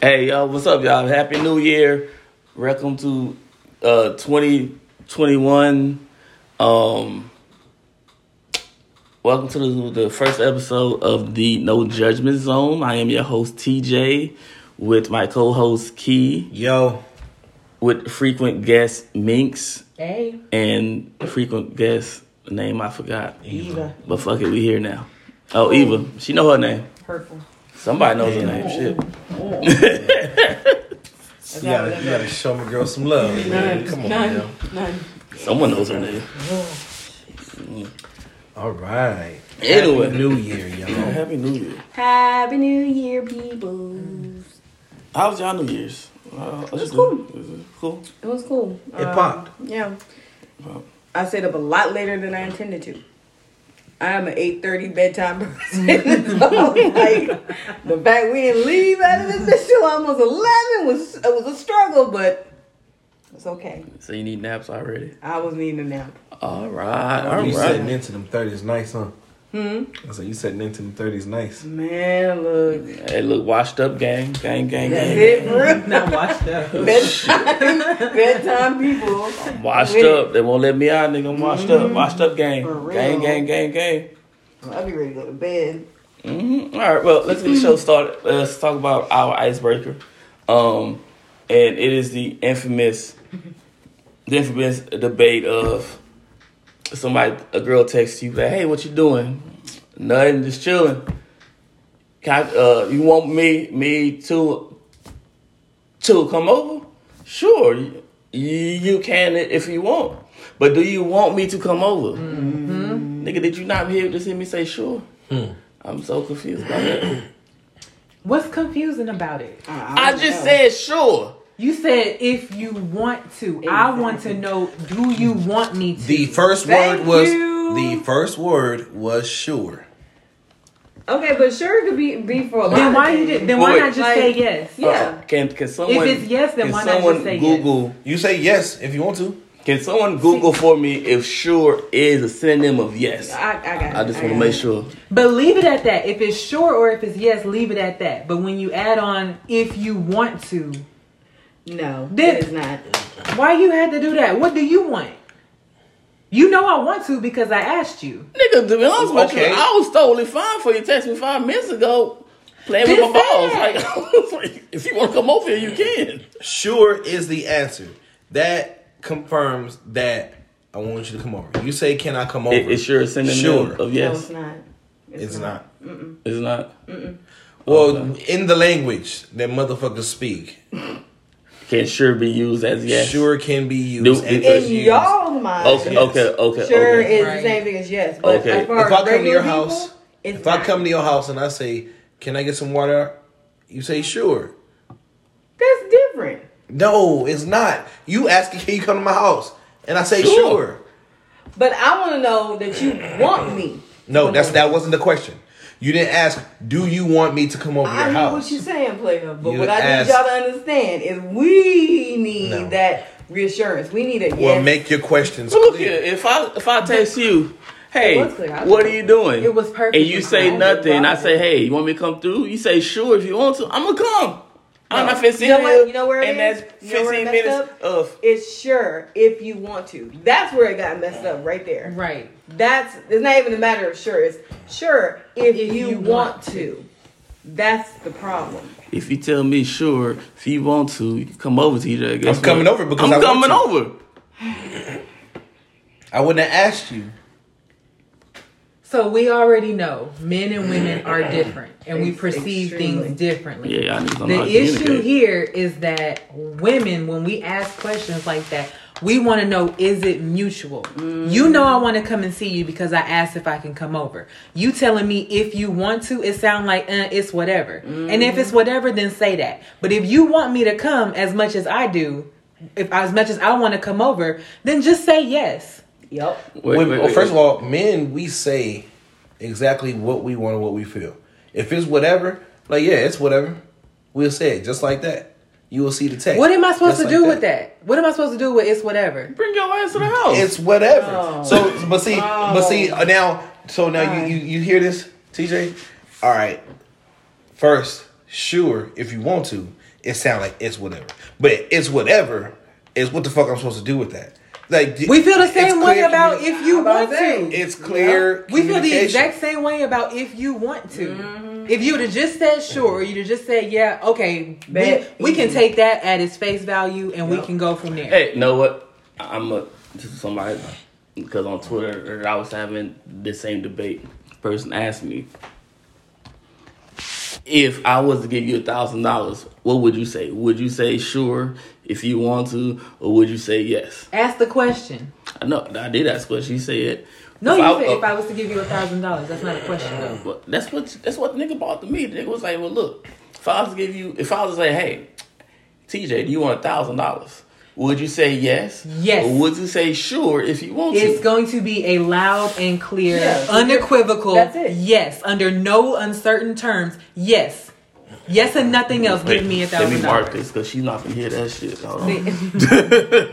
Hey, yo, what's up, y'all? Happy New Year. Welcome to uh 2021. Um Welcome to the, the first episode of the No Judgment Zone. I am your host TJ with my co-host Key, Yo, with frequent guest Minx, Hey. and frequent guest name I forgot. Eva. But fuck it, we here now. Oh, Eva. She know her name. Hurtful. Somebody knows her name. Shit. That's you gotta, you gotta show my girl some love. man. Come on, None. yo. None. Someone knows her name. All right. Anyway. Happy New Year, y'all. Happy New Year. Happy New Year, people. How was y'all New Year's? Uh, it was cool. Was it cool? It was cool. It Um, popped. Yeah. Wow. I stayed up a lot later than I intended to. I am an eight thirty bedtime person. so, like the fact we didn't leave out of this bitch till almost eleven was it was a struggle, but it's okay. So you need naps already? I was needing a nap. All right, all you setting right. into them thirties nice, huh? Hmm. I said you setting into them thirties nice. Man, look. Hey, look, washed up gang, gang, gang, That's gang. it for real. Not watched up. Bedtime, bedtime people. Washed With it. up. They won't let me out, nigga. I'm washed up. Washed up gang. For real. Gang, gang, gang, gang. I'll be ready to go to bed. hmm All right, well, let's get the show started. Let's talk about our icebreaker. Um, and it is the infamous, the infamous debate of somebody, a girl texts you, like, "Hey, what you doing? Nothing, just chilling. Can I, uh, you want me, me to, to come over? Sure, you, you can if you want. But do you want me to come over? Nigga, did you not hear just hear me say sure? I'm so confused about that. What's confusing about it? I don't just know. said sure. You said if you want to. I want to know do you want me to? The first Thank word was you. the first word was sure. Okay, but sure could be be for a lot. then of why you did, then Wait, why not just Like- say yes? Yeah. Uh, can can someone If it's yes, then can why not just say yes? Google You say yes if you want to. can someone Google for me if sure is a synonym of yes? I, I got. it. I just want to make sure. But leave it at that. If it's sure or if it's yes, leave it at that. But when you add on if you want to, No, Then- it is not. why you had to do that? What do you want? You know I want to because I asked you. Nigga, to be honest with Okay. you, I was totally fine for you text me five minutes ago playing with my balls. Like, that. I was like, if you want to come over here, you can. Sure is the answer. That confirms that I want you to come over. You say, "Can I come over?" It, it's sure a synonym Sure. of No, yes. it's not. It's not. It's not. Well, Okay. in the language that motherfuckers speak, Can sure be used as yes. sure can be used. Do- and In used. y'all's mind, Okay, Yes. okay, okay. sure okay. is Right. the same thing as yes. But Okay. as far If as I come to your people, house, it's If I come to your house and I say, "Can I get some water?" You say, "Sure." that's different. No, it's not. You asking, "Can you come to my house?" And I say, Sure. "Sure." But I want to know that you want me. No, that's that wasn't the question. You didn't ask, "Do you want me to come over I your know what you're saying, player. But You what I asked- need y'all to understand is we need No. that reassurance. We need a yes. Well, make your questions Well, look here. If I if I text you, hey, It was clear. I what are you doing? It was perfect. And you say nothing. I say, hey, you want me to come through? You say sure if you want to. I'm gonna come. I'm not finna sit You know what- here you know where it and is? that's You know where it 15 messed minutes up? of. It's sure if you want to. That's where it got messed up right there. Right. That's it's not even a matter of sure. It's sure if, If you, you want, want to. That's the problem. If you tell me sure, if you want to, you can come over, TJ. Guess I'm coming what? over because I'm I want coming to. over. I wouldn't have asked you. So we already know men and women are different and we perceive extremely. things differently. Yeah, y'all niggas don't know how The issue here is that women, when we ask questions like that, we want to know is it mutual? You know, I want to come and see you because I asked if I can come over. You telling me if you want to, it sound like uh, it's whatever. And if it's whatever, then say that. But if you want me to come as much as I do, if as much as I want to come over, then just say yes. Yep. Wait, Wait, wait, well, wait, first wait. of all, men, we say exactly what we want and what we feel. If it's whatever, like yeah, it's whatever. We'll say it just like that. You will see the text. What am I supposed to like do with that? What am I supposed to do with it's whatever? bring your ass to the house. It's whatever. Oh. So, but see, but see Oh. uh, now. So now you, you you hear this, TJ? All right. First, sure, if you want to, it sounds like it's whatever. But it's whatever is what the fuck I'm supposed to do with that. Like We feel the same way about if you about want to to. It's clear. We feel the exact same way about if you want to. Mm-hmm. If you would have just said sure, you'd have just said yeah, okay, we, Bet. we can take that at its face value and we can go from there. Hey, you know what? I'm a this somebody because on Twitter I was having the same debate. Person asked me if I was to give you a thousand dollars, what would you say? Would you say sure if you want to, or would you say yes? Ask the question. I know I did ask what she said. No, If you I- said uh, if I was to give you a thousand dollars, that's not a question though. Well, that's what that's what the nigga bought to me. The nigga was like, "Well, look, if I was to give you, if I was to say, hey, TJ, do you want a thousand dollars? Would you say yes? Yes. Or would you say sure if you want It's to? It's going to be a loud and clear, Yeah, unequivocal that's it. yes, under no uncertain terms. Yes. Yes and nothing else. Give me a thousand. Let me mark this because she's not gonna hear that shit. Hold on.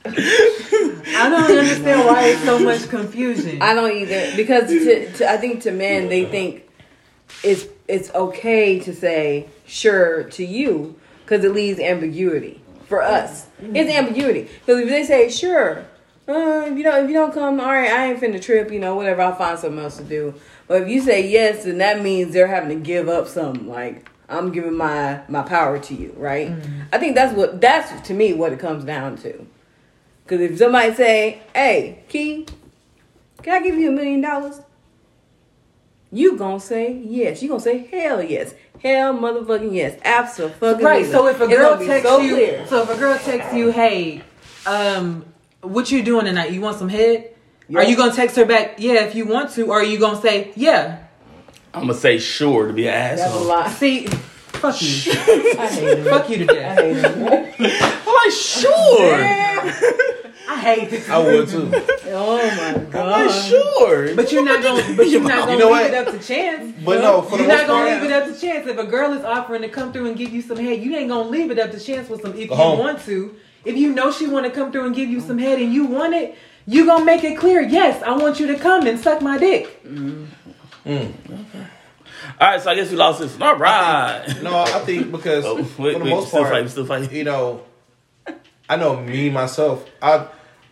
I don't understand why it's so much confusion. I don't either because to, to I think to men they think it's it's okay to say sure to you because it leaves ambiguity for us. It's ambiguity because if they say sure, uh, if you don't if you don't come, all right, I ain't finna trip, you know, whatever. I'll find something else to do. But if you say yes, then that means they're having to give up something. Like I'm giving my my power to you, right? I think that's what that's to me what it comes down to. Because if somebody say, "Hey, Key, can I give you a million dollars?" You gonna say yes. You gonna say hell yes. Hell motherfucking yes. Absolutely. Right. So if a girl gonna texts so you, clear. so if a girl texts you, "Hey, um, what you doing tonight? You want some head?" Are you gonna text her back? Yeah, if you want to, or are you gonna say, "Yeah"? I'm gonna say sure to be an That's a asshole. lie. See, fuck you, I hate him. fuck you to I death. hate him. I'm like sure. I hate this. I would too. Oh my I'm like god. sure. But you're not gonna, but you're not gonna You know leave what? it up to chance. But no, for You're most not gonna leave it up to chance. If a girl is offering to come through and give you some head, you ain't gonna leave it up to chance with some. If Go you home. want to, if you know she want to come through and give you some head and you want it, you gonna make it clear. Yes, I want you to come and suck my dick. Mm. Mm. All right, so I guess we lost this. All right. No, I think because Oh, for the wait, most still part, fighting, still fighting. you know, I know me myself. I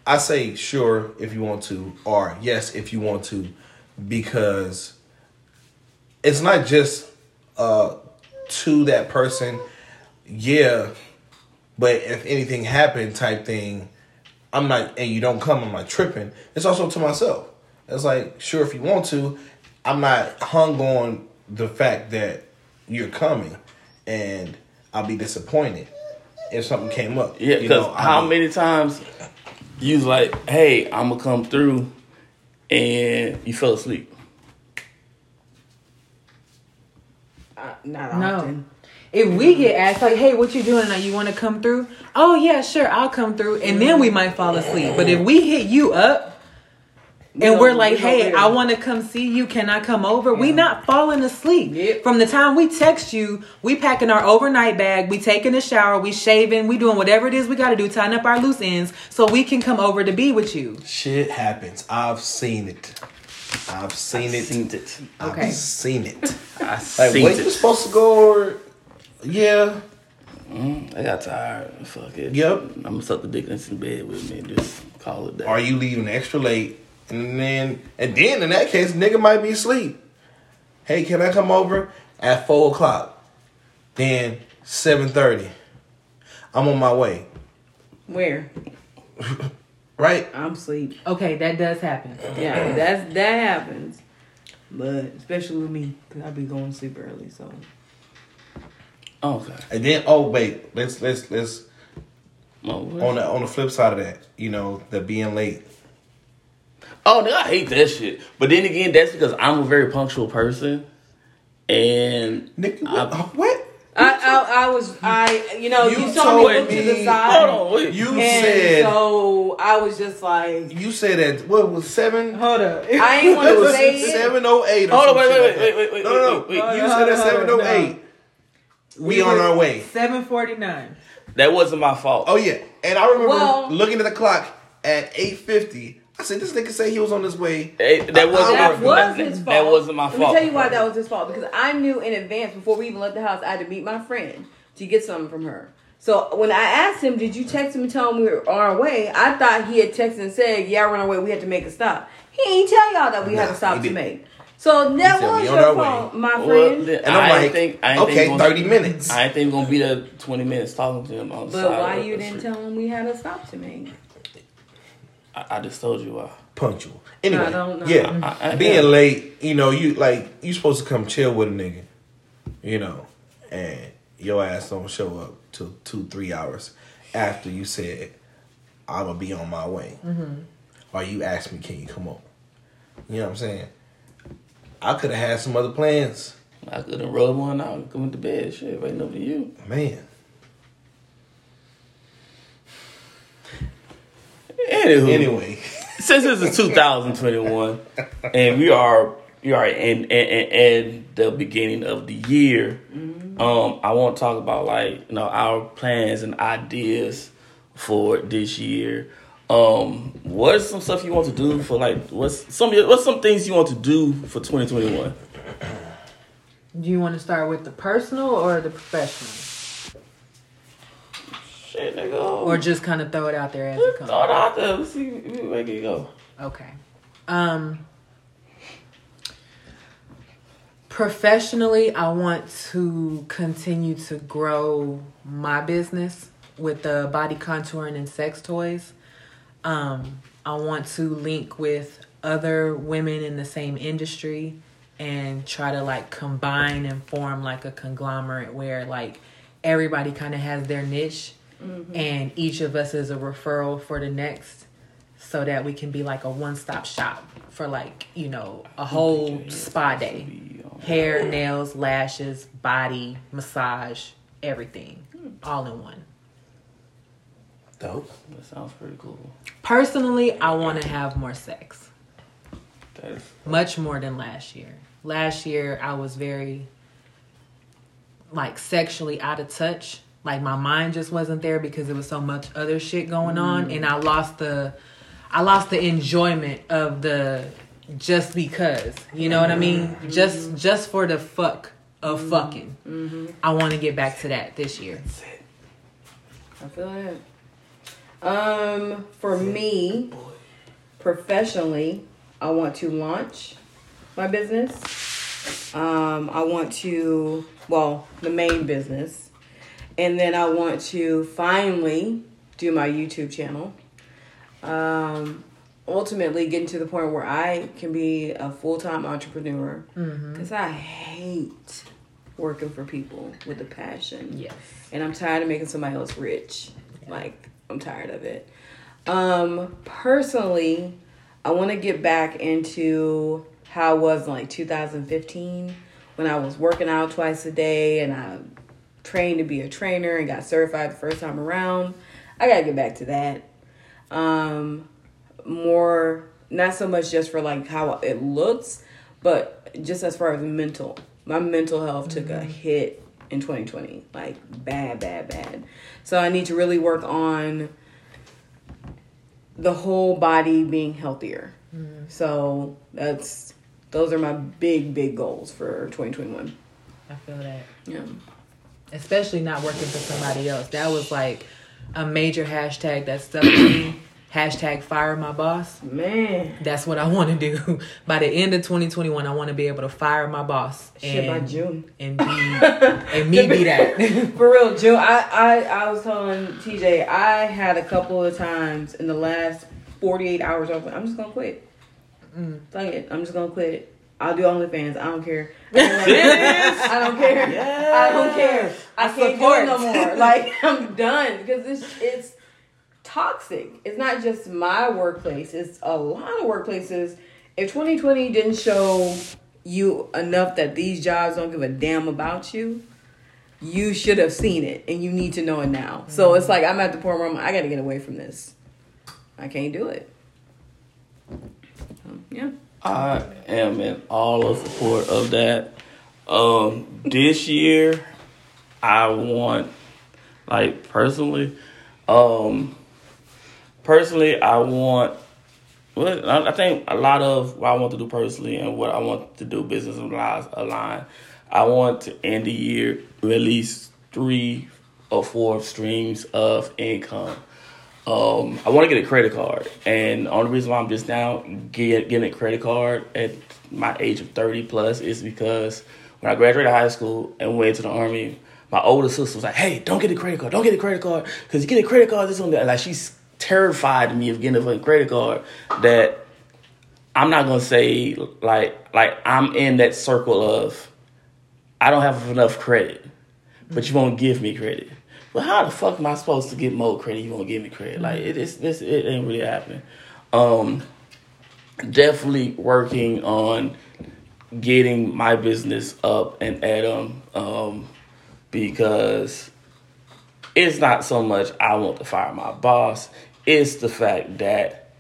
I say sure if you want to, or yes if you want to, because it's not just uh to that person. Yeah, but if anything happened, type thing, I'm not, and you don't come, I'm not tripping. It's also to myself. It's like sure if you want to, I'm not hung on the fact that you're coming, and I'll be disappointed if something came up. Yeah, You because how mean, many times you was like, "Hey, I'm gonna come through," and you fell asleep. Uh, not No. often. If we get asked like, "Hey, what you doing tonight? You want to come through?" Oh yeah, sure, I'll come through, and then we might fall asleep. But if we hit you up. And No, we're like, we go hey. I want to come see you. Can I come over? We not falling asleep. Yep. From the time we text you, we packing our overnight bag, we taking a shower, we shaving, we doing whatever it is we got to do, tying up our loose ends, so we can come over to be with you. shit happens. I've seen it. I've seen it. Seen it. Okay. I've seen it. I Like, seen when you supposed to go? Or, yeah, mm, I got tired. Fuck it. Yep. I'm gonna suck the dick that's in bed with me and just call it that. Are you leaving extra late? And then, and then in that case, nigga might be asleep. Hey, can I come over at four o'clock? Then seven thirty. I'm on my way. Where? Right? I'm asleep. Okay, that does happen. Yeah, that's that happens. But especially with me, cause I be going to sleep early. So okay. And then, oh wait, let's let's let's Oh, on the on the flip side of that, you know, the being late. Oh, nigga, I hate that shit. But then again, that's because I'm a very punctual person, and Nigga, I- what? uh, what? I, I, I was, I, you know, you, You saw me told look to the side, hold on, wait. You and said so I was just like, you said that what was seven? Hold up. I ain't want to say seven oh eight. Hold on, wait, wait, wait, wait, wait, wait, No, no, no. wait, wait. You Hold said on, at hold seven on, oh eight. We We on our way. Seven forty nine. that wasn't my fault. Oh yeah, and I remember Well- looking at the clock at eight fifty. I said, this nigga say he was on his way. Hey, that wasn't That my, was his fault. That wasn't my Let fault. me tell you why that was his fault. Because I knew in advance before we even left the house, I had to meet my friend to get something from her. So when I asked him, "Did you text him and tell him we were on our way?" I thought he had texted and said, "Yeah, we're on our way. We had to make a stop." He ain't tell y'all that we had a stop to make. So that said, was "We on your our way." fault, my friend. then And I'm I like, think, I okay, think gonna- 30 minutes. I ain't think gonna be there twenty minutes talking to him on the but side why you didn't street. tell him we had a stop to make? I, I just told you why. Punctual. Anyway, I don't know. yeah, I- I- being late, you know, you like you supposed to come chill with a nigga, you know, and your ass don't show up till two, three hours after you said I'm gonna be on my way, mm-hmm. or you asked me, can you come over? You know what I'm saying? I could have had some other plans, I could have rubbed one out and come to bed. Shit, waiting up to you. man. Anywho, Anyway, since this is 2021 and we are we are in in, in, in the beginning of the year, um, I want to talk about like you know our plans and ideas for this year. Um, what's some stuff you want to do for like what's some what's some things you want to do for 2021? Do you want to start with the personal or the professional? Shit, nigga. Or just kind of throw it out there as it comes. throw it out there. Let's see, where it go. Okay. Um professionally, I want to continue to grow my business with the body contouring and sex toys. Um I want to link with other women in the same industry and try to like combine and form like a conglomerate where like everybody kind of has their niche Mm-hmm. and each of us is a referral for the next so that we can be like a one-stop shop for like you know a whole spa day. Um, hair nails lashes body massage everything. Hmm. All in one. Dope. That sounds pretty cool. personally i want to have more sex. Much more than last year. Last year i was very like sexually out of touch like my mind just wasn't there because there was so much other shit going on. And i lost the i lost the enjoyment of the just because. You know what i mean? Just just for the fuck of fucking. I want to get back to that this year. I feel that. Um, for me, professionally, I want to launch my business. Um, I want to, well, the main business, and then I want to finally do my YouTube channel. Um, ultimately, getting to the point where I can be a full time entrepreneur because I hate working for people with a passion yes and I'm tired of making somebody else rich. Like I'm tired of it. Um, personally, I want to get back into how I was in like 2015 when I was working out twice a day and I trained to be a trainer and got certified the first time around. I gotta get back to that. Um, more not so much just for like how it looks, but just as far as mental. My mental health took a hit in 2020, like bad, bad, bad. So I need to really work on the whole body being healthier. So that's those are my big, big goals for 2021. i feel that Yeah. Especially not working for somebody else. That was like a major hashtag that stuck with me. Hashtag fire my boss. Man, That's what I want to do. By the end of 2021, I want to be able to fire my boss shit by and June. and be and me be that. For real, June. I, I I was telling TJ I had a couple of times in the last 48 hours. I was like, I'm just gonna quit. Mm. It. I'm just gonna quit. I'll do OnlyFans. I don't care. I don't care. I don't care. I, I can't do it no more. Like I'm done because it's it's toxic. It's not just my workplace. It's a lot of workplaces. If 2020 didn't show you enough that these jobs don't give a damn about you, you should have seen it and you need to know it now. So it's like I'm at the point where I'm, I got to get away from this. I can't do it. Yeah. I am in all of support of that. Um, this year, I want, like personally, um, personally, I want well, I think a lot of what I want to do personally and what I want to do business wise align. I want to end the year least three or four streams of income. Um, I want to get a credit card, and the only reason why I'm just now get, getting a credit card at my age of 30 plus is because when I graduated high school and went to the army, my older sister was like, "Hey, don't get a credit card. Don't get a credit card because you get a credit card. This one, that." like she's terrified me of getting a credit card. That I'm not gonna say like like I'm in that circle of I don't have enough credit, but you won't give me credit. Well, how the fuck am I supposed to get more credit? You won't give me credit. Like it is this it ain't really happening. Um, definitely working on getting my business up and at 'em, um, because it's not so much I want to fire my boss. It's the fact that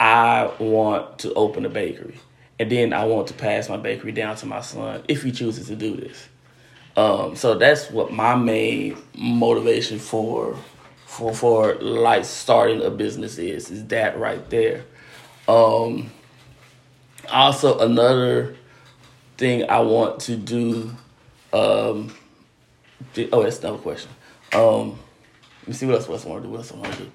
I want to open a bakery. And then I want to pass my bakery down to my son if he chooses to do this. Um, so that's what my main motivation for for for like starting a business is is that right there. Um, also another thing I want to do. Um, oh, that's another question. Um, let me see what else. What else I want to do? What else I want to do?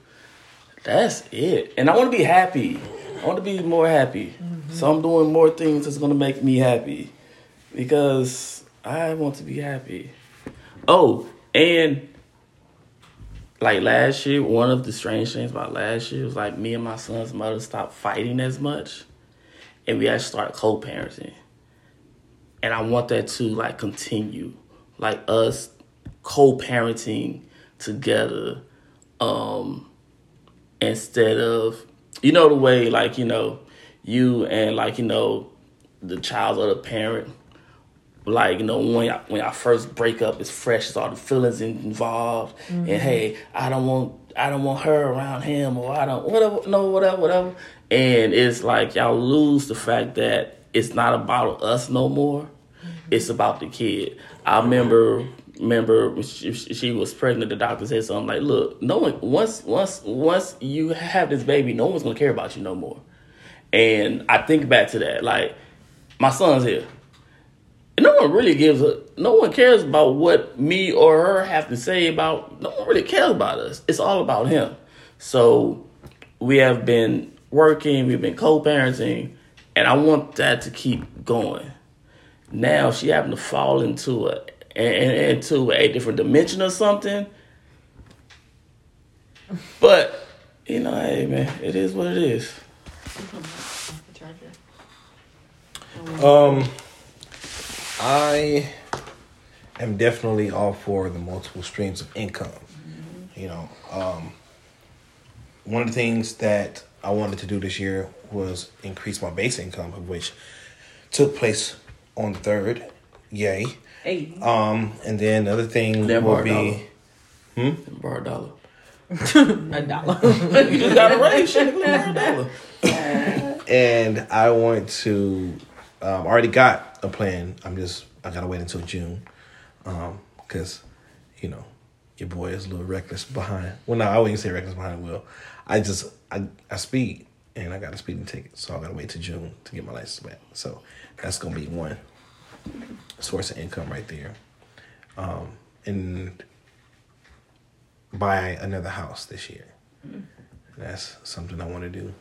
That's it. And I want to be happy. I want to be more happy. So I'm doing more things that's gonna make me happy because I want to be happy. Oh, and like last year, one of the strange things about last year was like me and my son's mother stopped fighting as much, and we actually started co-parenting. And I want that to like continue, like us co-parenting together, um, instead of you know the way like you know you and like you know the child or the parent like you know when y'all, when y'all first break up it's fresh. It's all the feelings involved. And mm-hmm. hey i don't want i don't want her around him or i don't whatever no whatever whatever. And it's like y'all lose the fact that it's not about us no more. Mm-hmm. It's about the kid. I remember remember she, she was pregnant the doctor said something like look no one once once once you have this baby no one's gonna care about you no more. And i think back to that like my son's here no one really gives a no one cares about what me or her have to say about no one really cares about us. It's all about him. So we have been working we've been co-parenting and i want that to keep going. Now she happened to fall into a in- into a different dimension or something. But you know hey man it is what it is. Um, I am definitely all for the multiple streams of income. You know, um, one of the things that I wanted to do this year was increase my base income, of which took place on the third. Yay! Hey, Um, and then the other thing Then will borrow a be dollar. borrow a dollar A dollar. you just got a raise shit borrow a dollar and I want to. Um, already got a plan. I'm just I gotta wait until June, because you know your boy is a little reckless behind. Well, no, I wouldn't say reckless behind wheel. I just I I speed and I got a speeding ticket, so I gotta wait till June to get my license back. So that's gonna be one source of income right there, um, and buy another house this year. That's something I want to do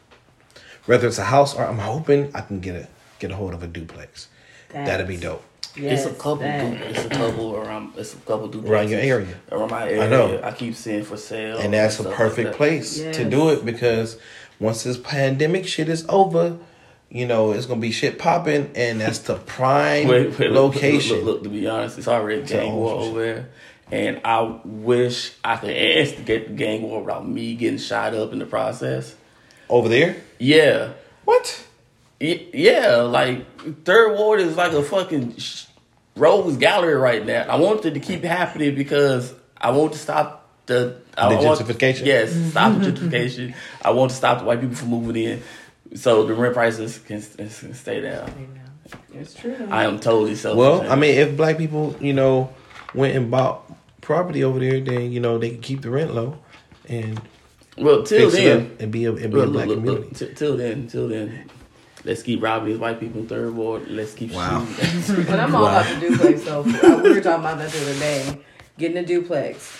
whether it's a house or I'm hoping I can get a get a hold of a duplex. That'd be dope. it's a couple. that. It's a couple around. It's a couple duplexes Around your area. Around my area. I know. I keep seeing for sale. And that's a stuff like perfect that. place to do it because once this pandemic shit is over, you know, it's gonna be shit popping and that's the prime Wait, wait, location. Look, look, look, to be honest, it's already a gang war over there. And I wish I could instigate the gang war without me getting shot up in the process. Over there? Yeah. What? Y- Yeah, like Third Ward is like a fucking Rose Gallery right now. I want it to keep happening because I want to stop the I The want- yes, stop the gentrification. I want to stop the white people from moving in, so the rent prices can, can stay down. It's true. I am totally so. Well, I mean, if black people, you know, went and bought property over there, then you know they could keep the rent low, and Well, till fix it then, up and be a, and be look, a black look, look, community. look, t- till then, till then, let's keep robbing these white people in Third Ward. Let's keep Wow. shooting. But I'm all Wow. about the duplex. So uh, we were talking about that the other day. Getting a duplex.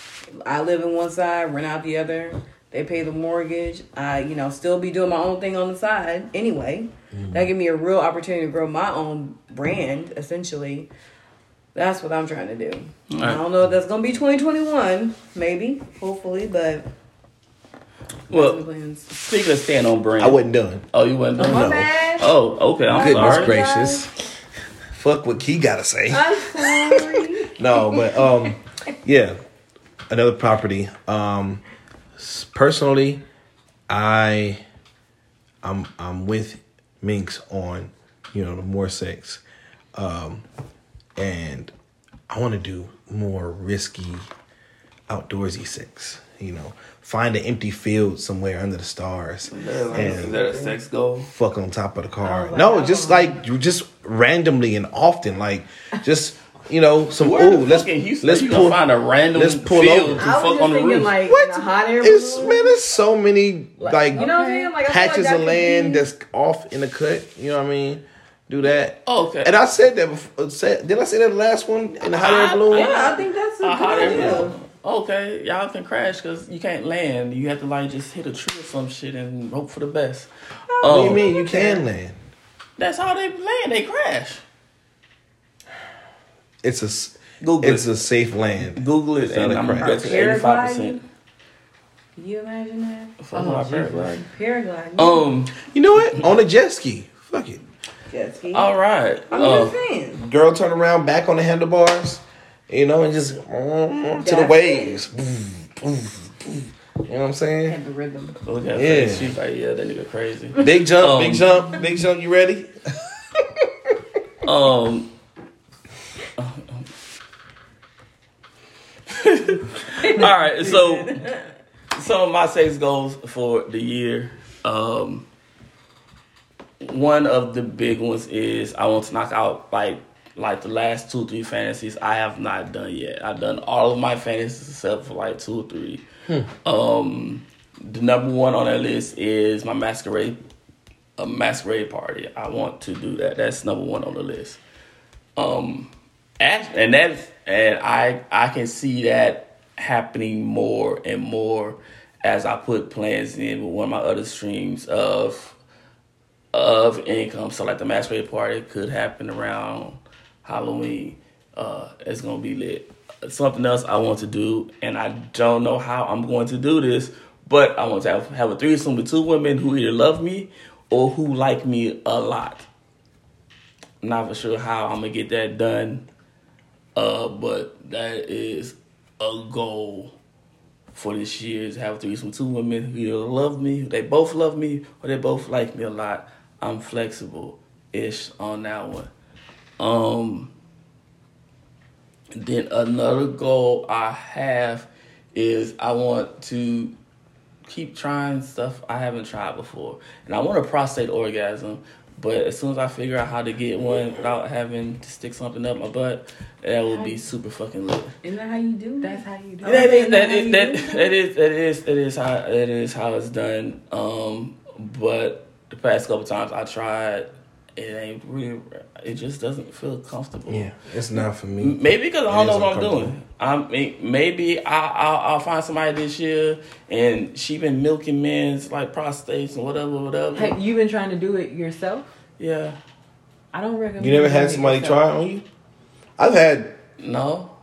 I live in one side, rent out the other. They pay the mortgage. I, you know, still be doing my own thing on the side anyway. That give me a real opportunity to grow my own brand. Essentially, that's what I'm trying to do. I don't know if that's gonna be 2021, maybe, hopefully, but that's the Well, plans. speaking of staying on brand, I wasn't done. Oh, you wasn't done. My No. Oh, okay. I'm Goodness sorry. gracious. Fuck what Key gotta say. I'm sorry. No, but um, yeah, another property. Um, personally, I, I'm I'm with Minx on, you know, the more sex, um, and I want to do more risky, outdoorsy sex. You know, find an empty field somewhere under the stars Is that a sex goal? fuck on top of the car. Oh, like, no, just like you just randomly and often, like just you know some. Where Oh, the let's fuck in Houston let's you pull. find a random let's pull field over. to I was fuck just on the thinking roof? like What? in a hot air It's balloon. man, there's so many like You know what I'm saying? Like I like patches of land be- that's off in the cut. You know what I mean? Do that. Oh, okay. And I said that before. Said, did I say that the last one in the hot air I- balloon? Yeah, I think that's a A hot good air idea. balloon. Okay, y'all can crash because you can't land. You have to like just hit a tree or some shit and hope for the best. What do you Um, mean you can land? That's how they land. They crash. It's a s- Google it's it. a safe land. Google it, It's and I'm crash. gonna bet you eighty-five percent. Can you imagine that? Fuck my paragliding. Paragliding. Um. You know what? On a jet ski. Fuck it. jet ski. All right. I'm Uh, just saying. girl turn around back on the handlebars, you know, and just mm, to the waves. You know what I'm saying? Had the rhythm. look at Yeah. yeah. She's like, yeah, that nigga crazy. Big jump, Um, big jump, big jump. You ready? Um. All right, so some of my sex goals for the year. Um, one of the big ones is I want to knock out like like the last two three fantasies I have not done yet. I've done all of my fantasies except for like two or three. Um, the number one on that list is my masquerade a masquerade party. I want to do that. That's number one on the list. Um, and, and that and I I can see that happening more and more as I put plans in with one of my other streams of of income. So like the masquerade party could happen around Halloween. Uh, it's gonna be lit. Something else I want to do, and I don't know how I'm going to do this, but I want to have, have a threesome with two women who either love me or who like me a lot. I'm Not for sure how I'm gonna get that done, uh, but that is a goal for this year is have a threesome with two women who either love me, they both love me, or they both like me a lot. I'm flexible ish on that one. Um then another goal I have is I want to keep trying stuff I haven't tried before. And I want a prostate orgasm, but as soon as I figure out how to get one without having to stick something up my butt, that would be super fucking lit. Isn't that how you do? That's how you do That it. is that is that that is that is that is how that is how it's done. Um, but the past couple times I tried, it ain't really. It just doesn't feel comfortable. Yeah, it's not for me. Maybe because I don't know what I'm doing. I mean, maybe I, I'll, I'll find somebody this year, and she been milking men's like prostates and whatever, whatever. Hey, you been trying to do it yourself? Yeah, I don't recommend. You never had somebody yourself. try on you? I've had, no.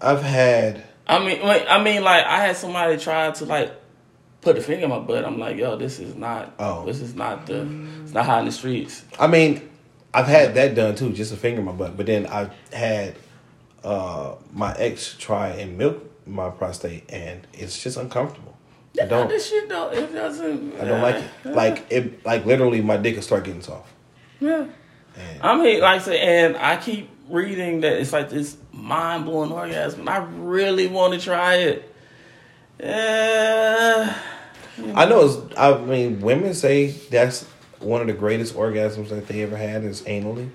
I've had. I mean, I mean, like I had somebody try to like put a finger in my butt. I'm like, yo, this is not. Oh. this is not the. It's not hot in the streets. I mean, I've had that done too, just a finger in my butt. But then I've had uh, my ex try and milk my prostate, and it's just uncomfortable. I don't. This shit though, it doesn't. I don't like it. Like it. Like literally, my dick will start getting soft. Yeah. And I mean, like I say, and I keep reading that it's like this mind blowing orgasm. and I really want to try it. Yeah. I know. It's, I mean, women say that's one of the greatest orgasms that they ever had is anally.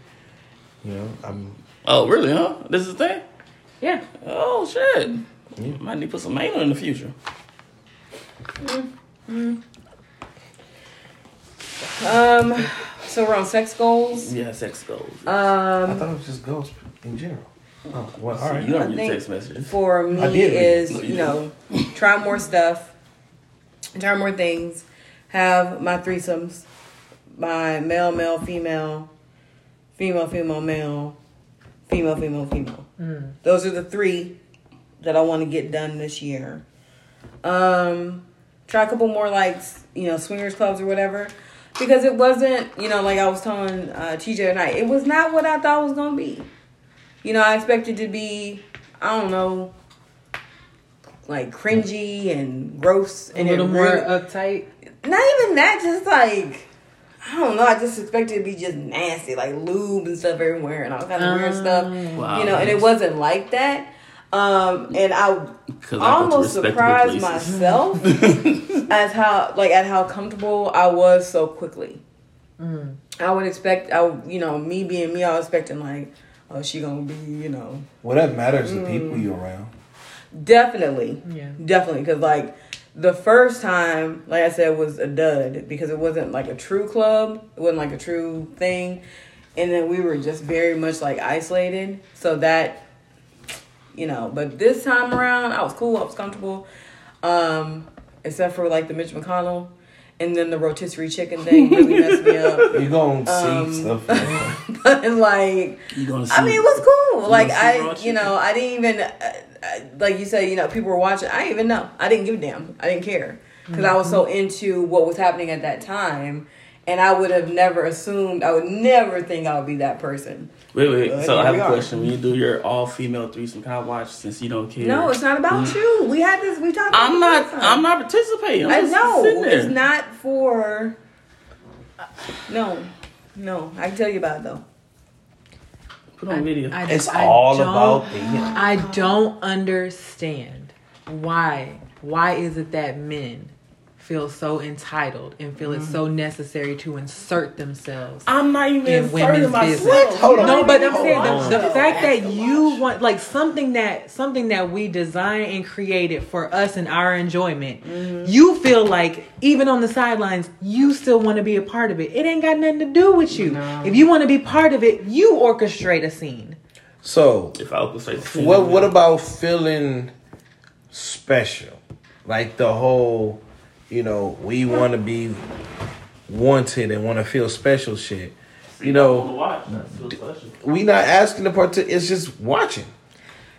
You know, I'm. Oh, really? Huh? This is the thing. Yeah. Oh shit. Might need to put some anal in the future. Um, so we're on sex goals. Yeah, sex goals. I Um, thought it was just goals in general. Oh, well, all you don't read text messages. for me I did read is it. you know try more stuff, try more things, have my threesomes, my male, male, female, female, female, male, female, female, female. Those are the three that I want to get done this year. Um, try a couple more like you know swingers clubs or whatever. Because it wasn't, you know, like I was telling uh, TJ tonight, it was not what I thought it was gonna be. You know, I expected to be, I don't know, like cringy and gross A and little more uptight. not even that, just like I don't know. I just expected it to be just nasty, like lube and stuff everywhere and all kinds of weird stuff. Wow. You know, and it wasn't like that. Um, and I almost respectable surprised myself as how like at how comfortable I was so quickly. Mm. I would expect I you know me being me I was expecting like oh she gonna be you know. Well, that matters the people you around. definitely. Yeah. definitely because like the first time like I said was a dud because it wasn't like a true club. It wasn't like a true thing. And then we were just very much like isolated. So that you know but this time around I was cool. I was comfortable. Um except for like the Mitch McConnell and then the rotisserie chicken thing really messed me up You're going to Um, see stuff. like that. but like You gonna see? I mean, it was cool. Like I, you know, I didn't even, uh, uh, like you said, you know, people were watching. I didn't even know. I didn't give a damn. I didn't care because I was so into what was happening at that time, and I would have never assumed. I would never think I would be that person. Wait, wait. But so I have a question. When you do your all female threesome, can I watch since you don't care? No, it's not about mm. you. We had this. We talked. about I'm not. time. I'm not participating. I'm I just know there. it's not for. No, no. I can tell you about it though. Put on video. I, It's I all about the. I don't understand why. Why is it that men feel so entitled and feel it's so mm-hmm. necessary to insert themselves? I'm not even In women's myself. business. Hold on. No, but I'm saying the, the fact that you want like something that something that we designed and created for us and our enjoyment. Mm-hmm. You feel like even on the sidelines, you still want to be a part of it. It ain't got nothing to do with you. No. If you want to be part of it, you orchestrate a scene. So, If I orchestrate the scene, what what about feeling special? Like the whole, you know, we want to be wanted and want to feel special shit. You know, watch. That's so special. we not asking the part. It's just watching.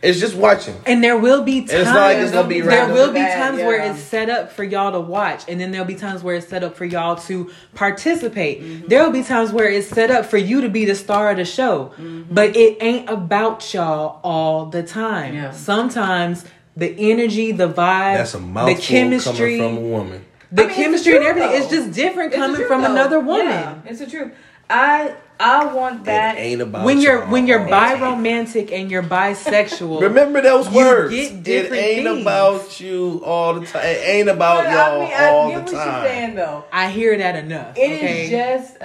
It's just watching. And there will be times. it's not like it's gonna be there will be Bad, times where it's set up for y'all to watch, and then there'll be times where it's set up for y'all to participate. There will be times where it's set up for you to be the star of the show, mm-hmm. but it ain't about y'all all the time. Yeah. Sometimes the energy, the vibe, That's a mouthful the chemistry, coming from a woman. the I mean, chemistry, the and everything. It's though. just different It's coming truth, from though. another woman. Yeah, it's the truth. I I want that. it ain't about When you're when you're all bi romantic and you're bisexual, Remember those You words. get It ain't things. about you all the time. It ain't about But y'all I mean, I all get the what time. you're saying though. I hear that enough. It is okay? just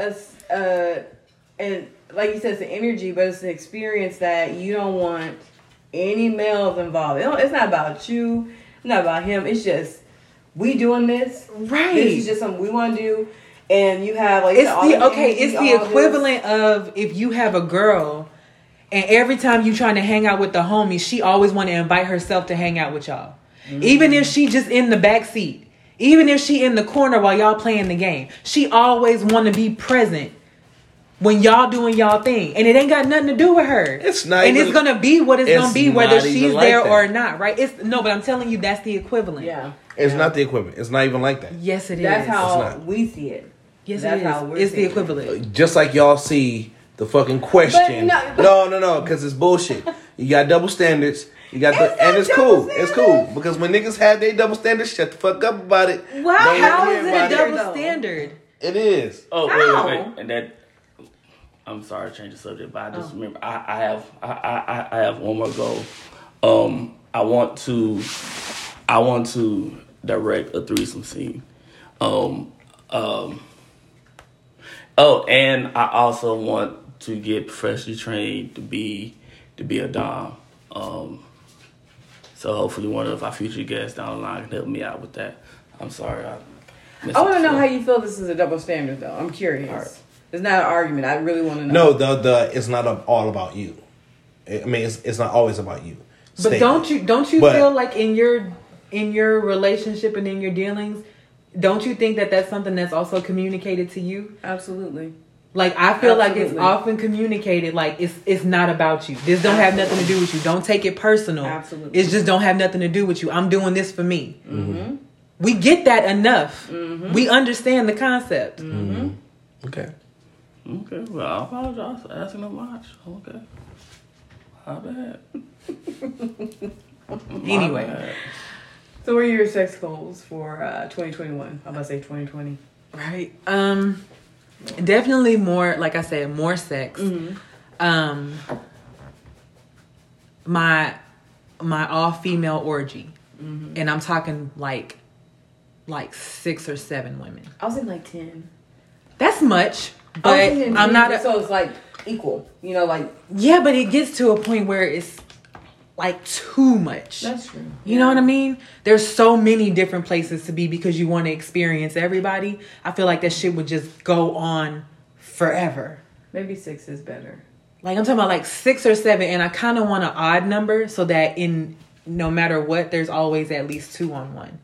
a uh, and like you said, it's the energy, but it's an experience that you don't want any males involved. It's not about you. Not about him. It's just we doing this. right. This is just something we want to do, and you have like it's all the okay. It's the this- equivalent of if you have a girl, and every time you trying to hang out with the homies, she always want to invite herself to hang out with y'all, mm-hmm. even if she just in the back seat. Even if she in the corner while y'all playing the game, she always want to be present when y'all doing y'all thing, and it ain't got nothing to do with her. It's not and even- it's gonna be what it's, it's gonna be, whether she's like there that. or not, right? It's no, but I'm telling you, that's the equivalent. Yeah, It's not the equivalent. It's not even like that. Yes, it is. that's how not. we see it. Yes, that's it is. how we're it's the seeing it. equivalent. Uh, just like y'all see the fucking question. no, but- no, no, no, because it's bullshit. You got double standards. You got It's the, and it's double cool. It's cool because when niggas have their double standards, shut the fuck up about it. Wow, Don't how hear is it a double though? standard. It is. Oh wait, How? wait, wait, and that. I'm sorry, to change the subject, but I Oh. just remember I, I have I, I, I have one more goal. Um, I want to I want to direct a threesome scene. Um, um. Oh, and I also want to get professionally trained to be to be a dom. Um, so hopefully one of our future guests down the line can help me out with that. I'm sorry. I, I want to know how you feel this is a double standard, though. I'm curious. All right. It's not an argument. I really want to know. No, the the it's not all about you. I mean, it's it's not always about you. But Statement. don't you don't you But- feel like in your in your relationship and in your dealings, don't you think that that's something that's also communicated to you? Absolutely. Like I feel like it's often communicated like it's it's not about you. This don't have nothing to do with you. Don't take it personal. Absolutely. It's just don't have nothing to do with you. I'm doing this for me. Mm-hmm. We get that enough. We understand the concept. Okay. Okay, well, I apologize for asking them much. Okay. My bad. My Anyway. bad. So, what are your sex goals for uh, 2021? I'm about to say 2020. Right. Um definitely more like I said, more sex. Um my my all female orgy. And I'm talking like like six or seven women. I was in like 10. That's much, I but I'm not a, So, it's like equal. You know, like. Yeah, but it gets to a point where it's like too much. That's true. You know what I mean? There's so many different places to be because you want to experience everybody. I feel like that shit would just go on forever. Maybe six is better. Like I'm talking about like six or seven, and I kind of want an odd number so that in no matter what, there's always at least two on one,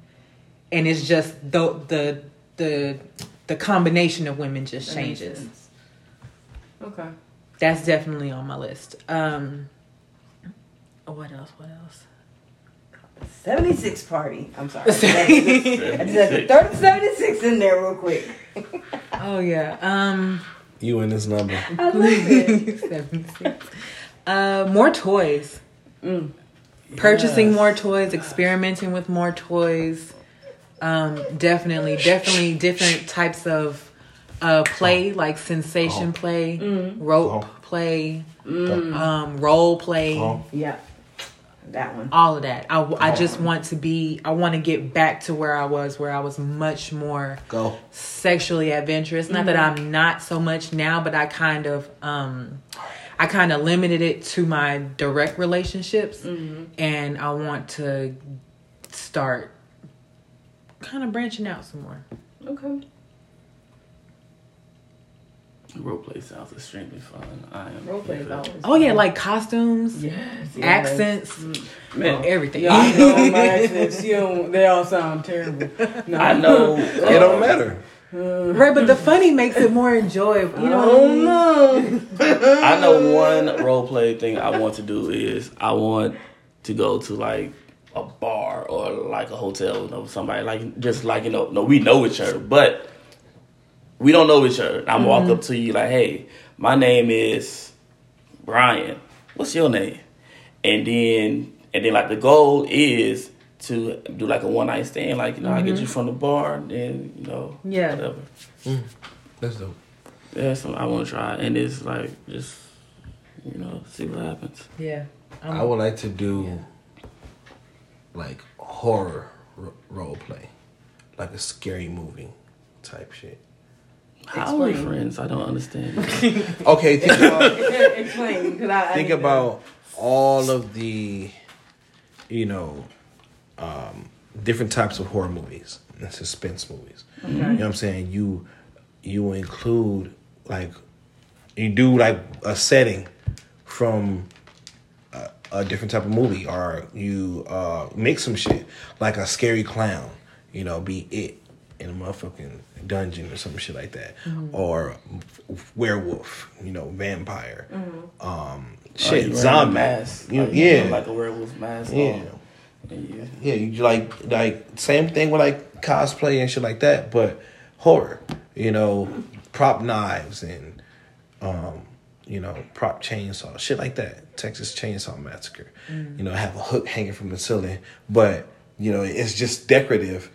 and it's just the the the the combination of women just That changes. Okay. That's definitely on my list. Um, what else? What else? 76 party. I'm sorry. I just had to throw the 76 in there real quick. Oh yeah. Um, You and this number. I love it. 76. Uh, more toys. Mm. Purchasing Yes. more toys, experimenting with more toys. Um, definitely, definitely different types of uh, play, like sensation Oh. play, Mm. rope Oh. play, Mm. um, role play. Oh. Yeah. That one. all of that. I, I just want to be, I want to get back to where I was, where I was much more Go. sexually adventurous. Not that I'm not so much now, but I kind of, um, I kind of limited it to my direct relationships, and I want to start kind of branching out some more. Okay. Role play sounds extremely fun. I am. Role play is. Oh yeah, like costumes, Yes. yes. accents, mm. Man, oh, everything. Yeah, I know my accents. You don't, they all sound terrible. No. I know. It don't matter. Uh, right? But the funny makes it more enjoyable. You know I Oh mean? no. I know one role play thing I want to do is I want to go to like a bar or like a hotel with know, somebody like just like you know no we know each other but we don't know each other. I'm walk up mm-hmm. to you like hey my name is Brian. What's your name? And then and then like the goal is to do like a one night stand like you know I get you mm-hmm. from the bar and then you know Yeah. whatever. Mm, that's dope. That's something I want to try and it's like just you know see what happens. Yeah. I would like to do like horror r- role play, like a scary movie type shit. How are we friends? I don't understand. Okay, think about Explain, I, I think need to- about all of the, you know, um, different types of horror movies and suspense movies. You know what I'm saying? You you include like you do like a setting from a, a different type of movie, or you uh, make some shit like a scary clown. You know, be it in a motherfucking dungeon or some shit like that, or werewolf. You know, vampire. Um, shit, Like, zombie. mask. You- Like, you yeah, know, like a werewolf mask. yeah. on. And you- Yeah, you like like same thing with like cosplay and shit like that, but horror. You know, prop knives and um, you know, prop chainsaw, shit like that. Texas Chainsaw Massacre. You know, have a hook hanging from the ceiling, but you know, it's just decorative.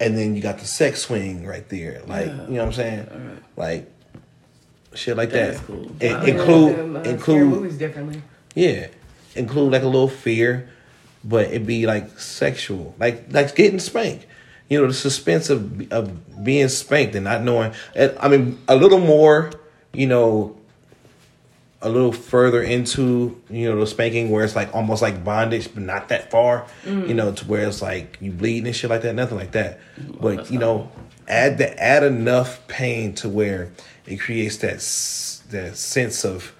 And then you got the sex swing right there, like Yeah. you know what I'm saying, Alright. like shit like That's that. cool. In- I include uh, include movies differently. yeah, include like a little fear, but it be like sexual, like like getting spanked. You know, the suspense of of being spanked and not knowing. I mean, a little more. You know, a little further into you know the spanking where it's like almost like bondage, but not that far. You know, to where it's like you bleeding and shit like that. Nothing like that. But you know, add the add enough pain to where it creates that that sense of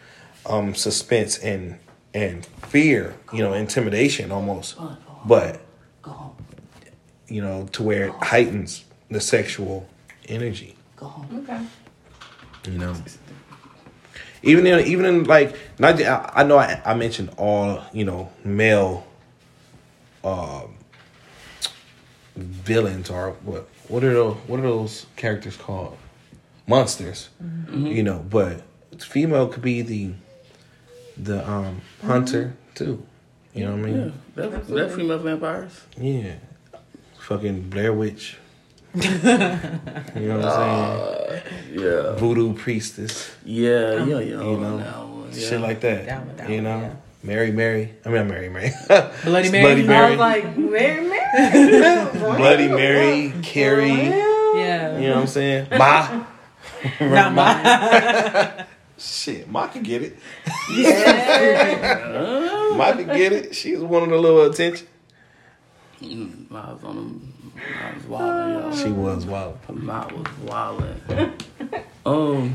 um suspense and and fear. You know, intimidation almost. But you know, to where it heightens the sexual energy. Go home. Okay. You know, even in even in like not I, I know I, I mentioned all you know male um villains or what what are those what are those characters called? Monsters you know but female could be the the um hunter too you know what I Yeah, mean that, that female vampires. yeah, fucking Blair Witch you know what I'm saying Yeah, voodoo priestess yeah, yeah, yeah. you know, that yeah. shit like that. That one, that you know, yeah. Mary, Mary. I mean, not Mary, Mary. Bloody Mary. Bloody I Mary. was like, Mary, Mary. Bloody Mary, Carrie. Yeah. You know what I'm saying? Ma. Not mine. Shit, Ma can get it. Uh, Ma can get it. She was wanting a little attention. mm, I was on them. I was wilding, y'all. She was wild. Mouth was wilding. um,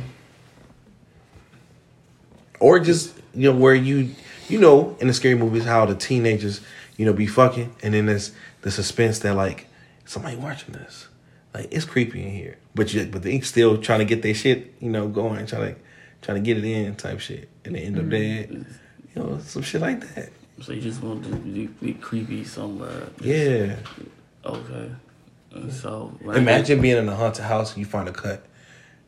Or just you know where you you know in the scary movies how the teenagers you know be fucking and then there's the suspense that like somebody watching this like it's creepy in here but you but they still trying to get their shit you know going trying to trying to get it in type shit and they end up dead you know some shit like that so you just want to be, be creepy somewhere. yeah Okay. And so when I imagine being in a haunted house and you find a cut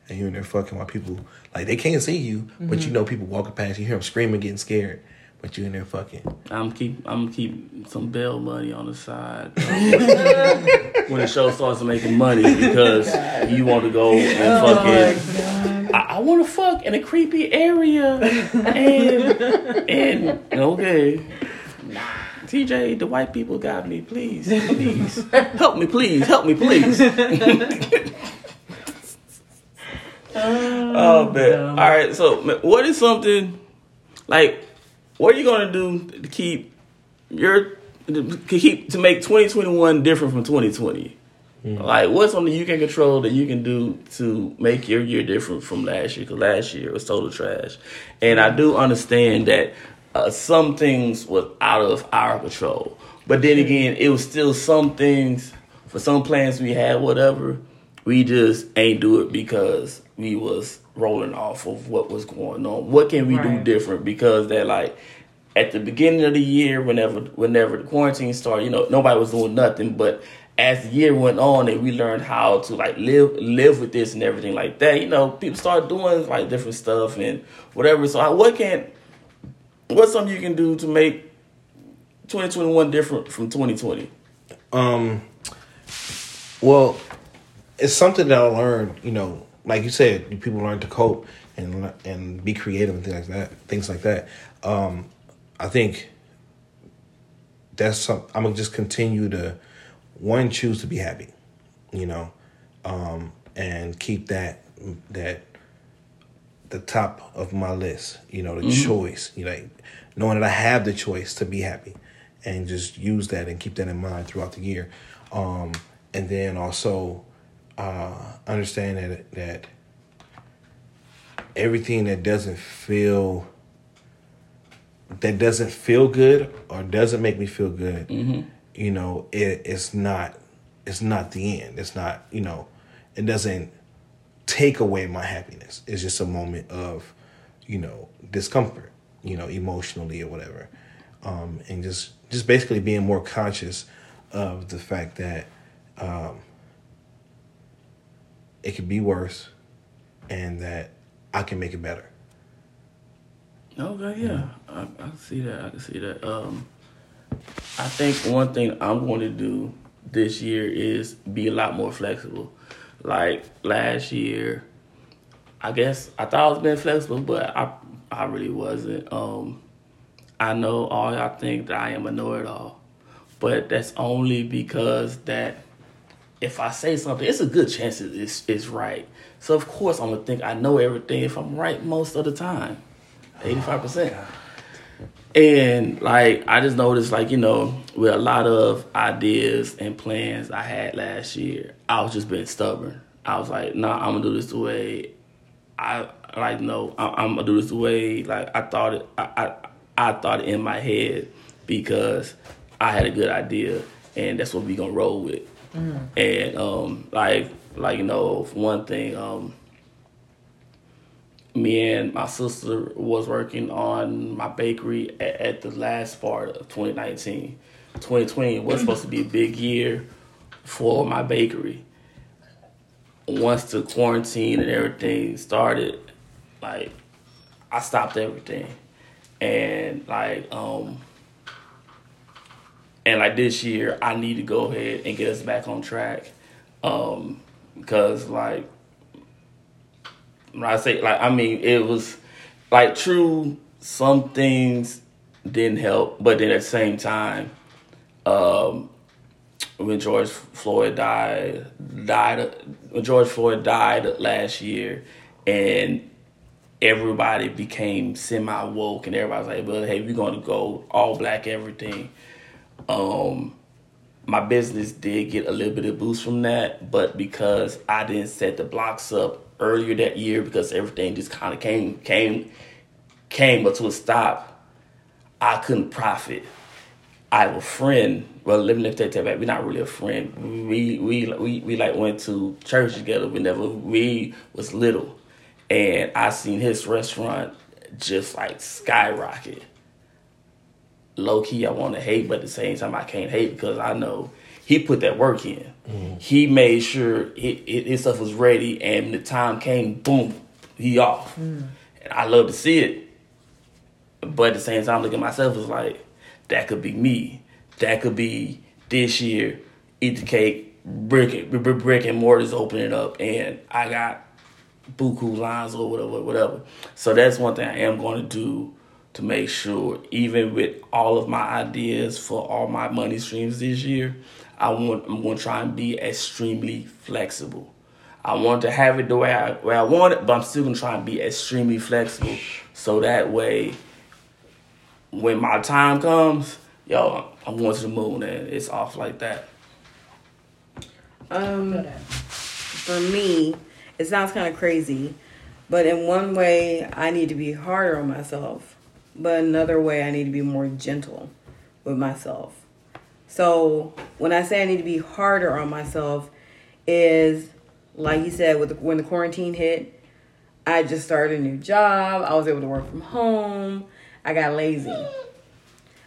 and you're in there fucking while people like they can't see you but you mm-hmm. know people walking past you hear them screaming getting scared but you're in there fucking I'm keep I'm keep some bail money on the side when the show starts making money because you want to go and oh fucking. I, I want to fuck in a creepy area and and okay. TJ, the white people got me. Please, please help me. Please help me. Please. oh man! All right. So, what is something like? What are you gonna do to keep your to keep to make 2021 different from 2020? Hmm. Like, what's something you can control that you can do to make your year different from last year? Because last year was total trash, and I do understand that uh, some things was out of our control, but then again, it was still some things for some plans we had, whatever. We just ain't do it because we was rolling off of what was going on. What can we do different? Because that like at the beginning of the year, whenever whenever the quarantine started, you know, nobody was doing nothing. But as the year went on and we learned how to like live live with this and everything like that, you know, people started doing like different stuff and whatever. So how- what can what's something you can do to make 2021 different from 2020? Um, well, it's something that I learned. You know, like you said, people learn to cope and and be creative and things like that. Things like that. Um, I think that's something I'm gonna just continue to one choose to be happy. You know, um, and keep that that the top of my list. You know, the choice. You know, like, knowing that I have the choice to be happy, and just use that and keep that in mind throughout the year. Um, and then also uh, understand that that everything that doesn't feel that doesn't feel good or doesn't make me feel good, you know, it, it's not it's not the end. It's not you know, it doesn't take away my happiness. It's just a moment of, you know, discomfort, you know, emotionally or whatever. Um, and just just basically being more conscious of the fact that um, it could be worse and that I can make it better. Okay, yeah, I, I can see that. I can see that. Um, I think one thing I'm going to do this year is be a lot more flexible. Like last year, I guess I thought I was being flexible, but I I really wasn't. Um, I know all y'all think that I am a know-it-all, but that's only because that if I say something, it's a good chance it- it's it's right. So of course I'm gonna think I know everything if I'm right most of the time. eighty five percent. And like I just noticed, like you know, with a lot of ideas and plans I had last year, I was just being stubborn. I was like, nah, I'm gonna do this the way I like. No, I, am gonna do this the way like I thought it. I, I I thought it in my head because I had a good idea, and that's what we gonna roll with. Mm. And um, like like you know, one thing, um, me and my sister was working on my bakery at, at the last part of 2019. 2020 was supposed to be a big year for my bakery. Once the quarantine and everything started, like I stopped everything. And like um and like this year I need to go ahead and get us back on track. Um because like when I say like I mean it was like true some things didn't help, but then at the same time, um, when George Floyd died, died when George Floyd died last year, and everybody became semi woke, and everybody was like, "Well, hey, we're going to go all black everything." Um, my business did get a little bit of boost from that, but because I didn't set the blocks up earlier that year because everything just kind of came came came but to a stop. I couldn't profit. I have a friend. Well, let me take that back. We're not really a friend. We we we we like went to church together. Whenever we was little, and I seen his restaurant just like skyrocket. Low key, I want to hate, but at the same time, I can't hate because I know he put that work in. Mm-hmm. He made sure it, it, his stuff was ready, and the time came, boom, he off. Mm. And I love to see it, but at the same time, look at myself as like that could be me. That could be this year. Eat the cake, brick brick and mortars opening up, and I got buku lines or whatever, whatever. So that's one thing I am going to do to make sure, even with all of my ideas for all my money streams this year, I want I'm going to try and be extremely flexible. I want to have it the way I way I want it, but I'm still going to try and be extremely flexible, so that way, when my time comes, yo, I'm going to the moon and it's off like that. Um, for me, it sounds kind of crazy, but in one way, I need to be harder on myself, but another way, I need to be more gentle with myself. So when I say I need to be harder on myself, is like you said, with the, when the quarantine hit, I just started a new job. I was able to work from home. I got lazy.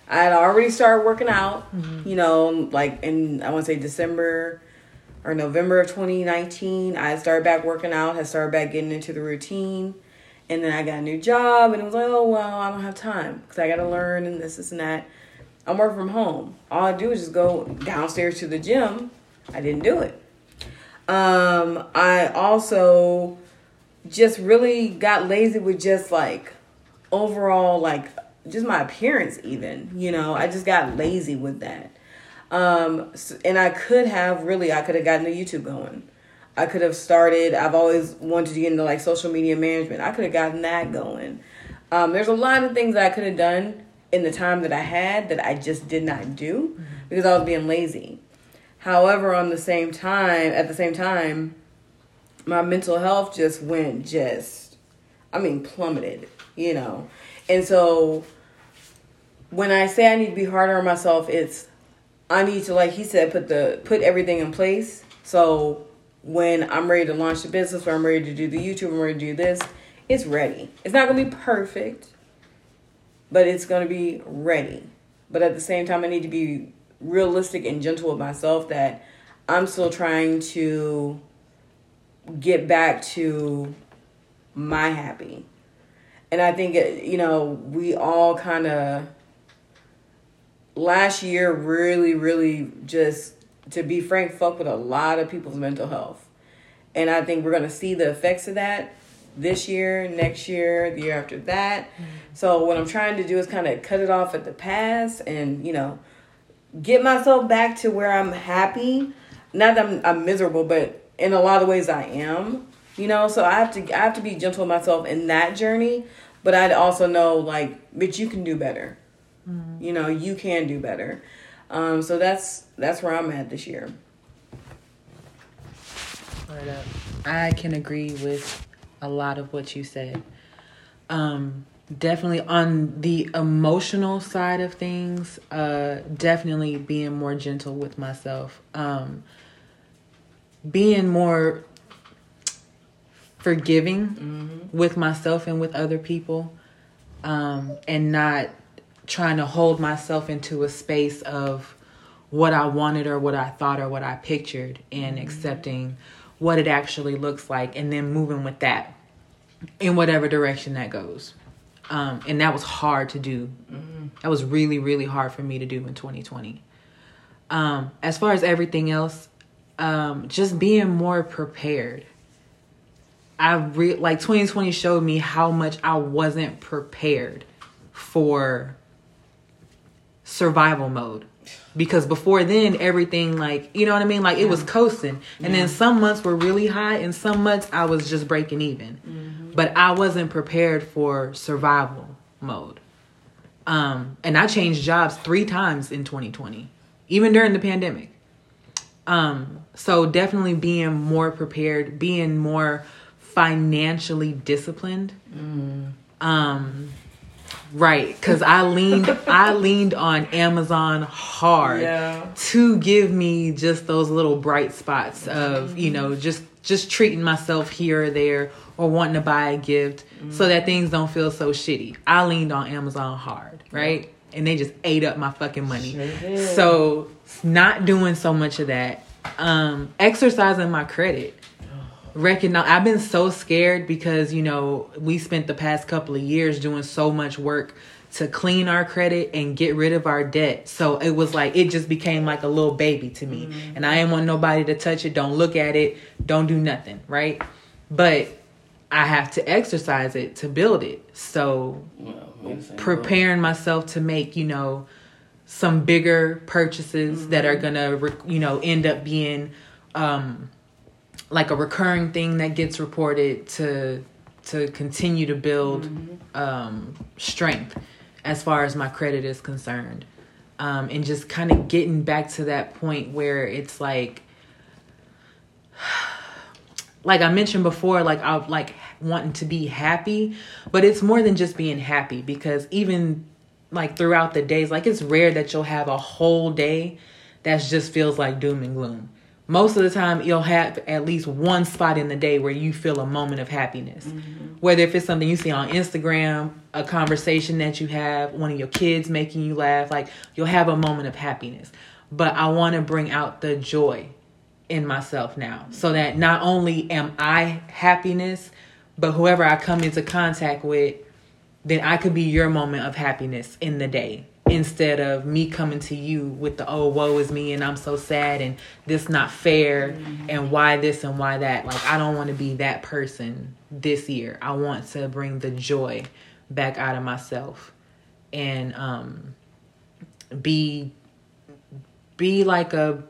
I had already started working out, mm-hmm. you know, like in I want to say December or November of 2019. I started back working out, had started back getting into the routine, and then I got a new job, and it was like, oh well, I don't have time because I got to learn and this, this, and that. I'm working from home. All I do is just go downstairs to the gym. I didn't do it. Um, I also just really got lazy with just like overall like just my appearance even you know i just got lazy with that um and i could have really i could have gotten the youtube going i could have started i've always wanted to get into like social media management i could have gotten that going um there's a lot of things that i could have done in the time that I had that I just did not do mm-hmm. because I was being lazy. However, on the same time, at the same time, my mental health just went just, I mean, plummeted, you know. And so when I say I need to be harder on myself, it's I need to, like he said, put the put everything in place. So when I'm ready to launch the business, or I'm ready to do the YouTube, I'm ready to do this, it's ready. It's not gonna be perfect but it's to be ready. But at the same time, I need to be realistic and gentle with myself that I'm still trying to get back to my happy. And I think, you know, we all kind of, last year really, really just, to be frank, fuck with a lot of people's mental health. And I think we're going to see the effects of that this year, next year, the year after that. Mm-hmm. So what I'm trying to do is kind of cut it off at the past and, you know, get myself back to where I'm happy. Not that I'm, I'm miserable, but in a lot of ways I am. You know, so I have to I have to be gentle with myself in that journey. but I'd also know like, bitch, you can do better. You know, you can do better. Um, so that's that's where I'm at this year. Word up. I can agree with a lot of what you said. Um, definitely on the emotional side of things, uh, definitely being more gentle with myself. Um, being more forgiving with myself and with other people. Um, and not trying to hold myself into a space of what I wanted or what I thought or what I pictured and accepting what it actually looks like and then moving with that in whatever direction that goes. Um, and that was hard to do. That was really, really hard for me to do in 2020. Um, as far as everything else, um, just being more prepared. I re- like 2020 showed me how much I wasn't prepared for survival mode. Because before then everything like you know what i mean? Like it was coasting. And then some months were really high and some months i was just breaking even. But i wasn't prepared for survival mode. Um and i changed jobs three times in 2020 even during the pandemic. Um so definitely being more prepared being more financially disciplined. Um right because i leaned i leaned on amazon hard Yeah. to give me just those little bright spots of you know just just treating myself here or there or wanting to buy a gift so that things don't feel so shitty. I leaned on amazon hard right? And they just ate up my fucking money. Did. so not doing so much of that. Um exercising my credit recognize I've been so scared because you know we spent the past couple of years doing so much work to clean our credit and get rid of our debt. So it was like it just became like a little baby to me. And I didn't want nobody to touch it, don't look at it, don't do nothing, right? But I have to exercise it to build it. So Well, we in the same boat. preparing myself to make you know some bigger purchases that are gonna you know end up being um like a recurring thing that gets reported to to continue to build um strength as far as my credit is concerned um and just kind of getting back to that point where it's like like I mentioned before, like I like wanting to be happy, but it's more than just being happy because even like throughout the days, like it's rare that you'll have a whole day that just feels like doom and gloom. Most of the time, you'll have at least one spot in the day where you feel a moment of happiness. Mm-hmm. Whether if it's something you see on Instagram, a conversation that you have, one of your kids making you laugh, like you'll have a moment of happiness. But I want to bring out the joy in myself now so that not only am I happiness, but whoever I come into contact with, then I could be your moment of happiness in the day instead of me coming to you with the oh woe is me and I'm so sad and this not fair and why this and why that. Like I don't want to be that person this year. I want to bring the joy back out of myself and um be be like a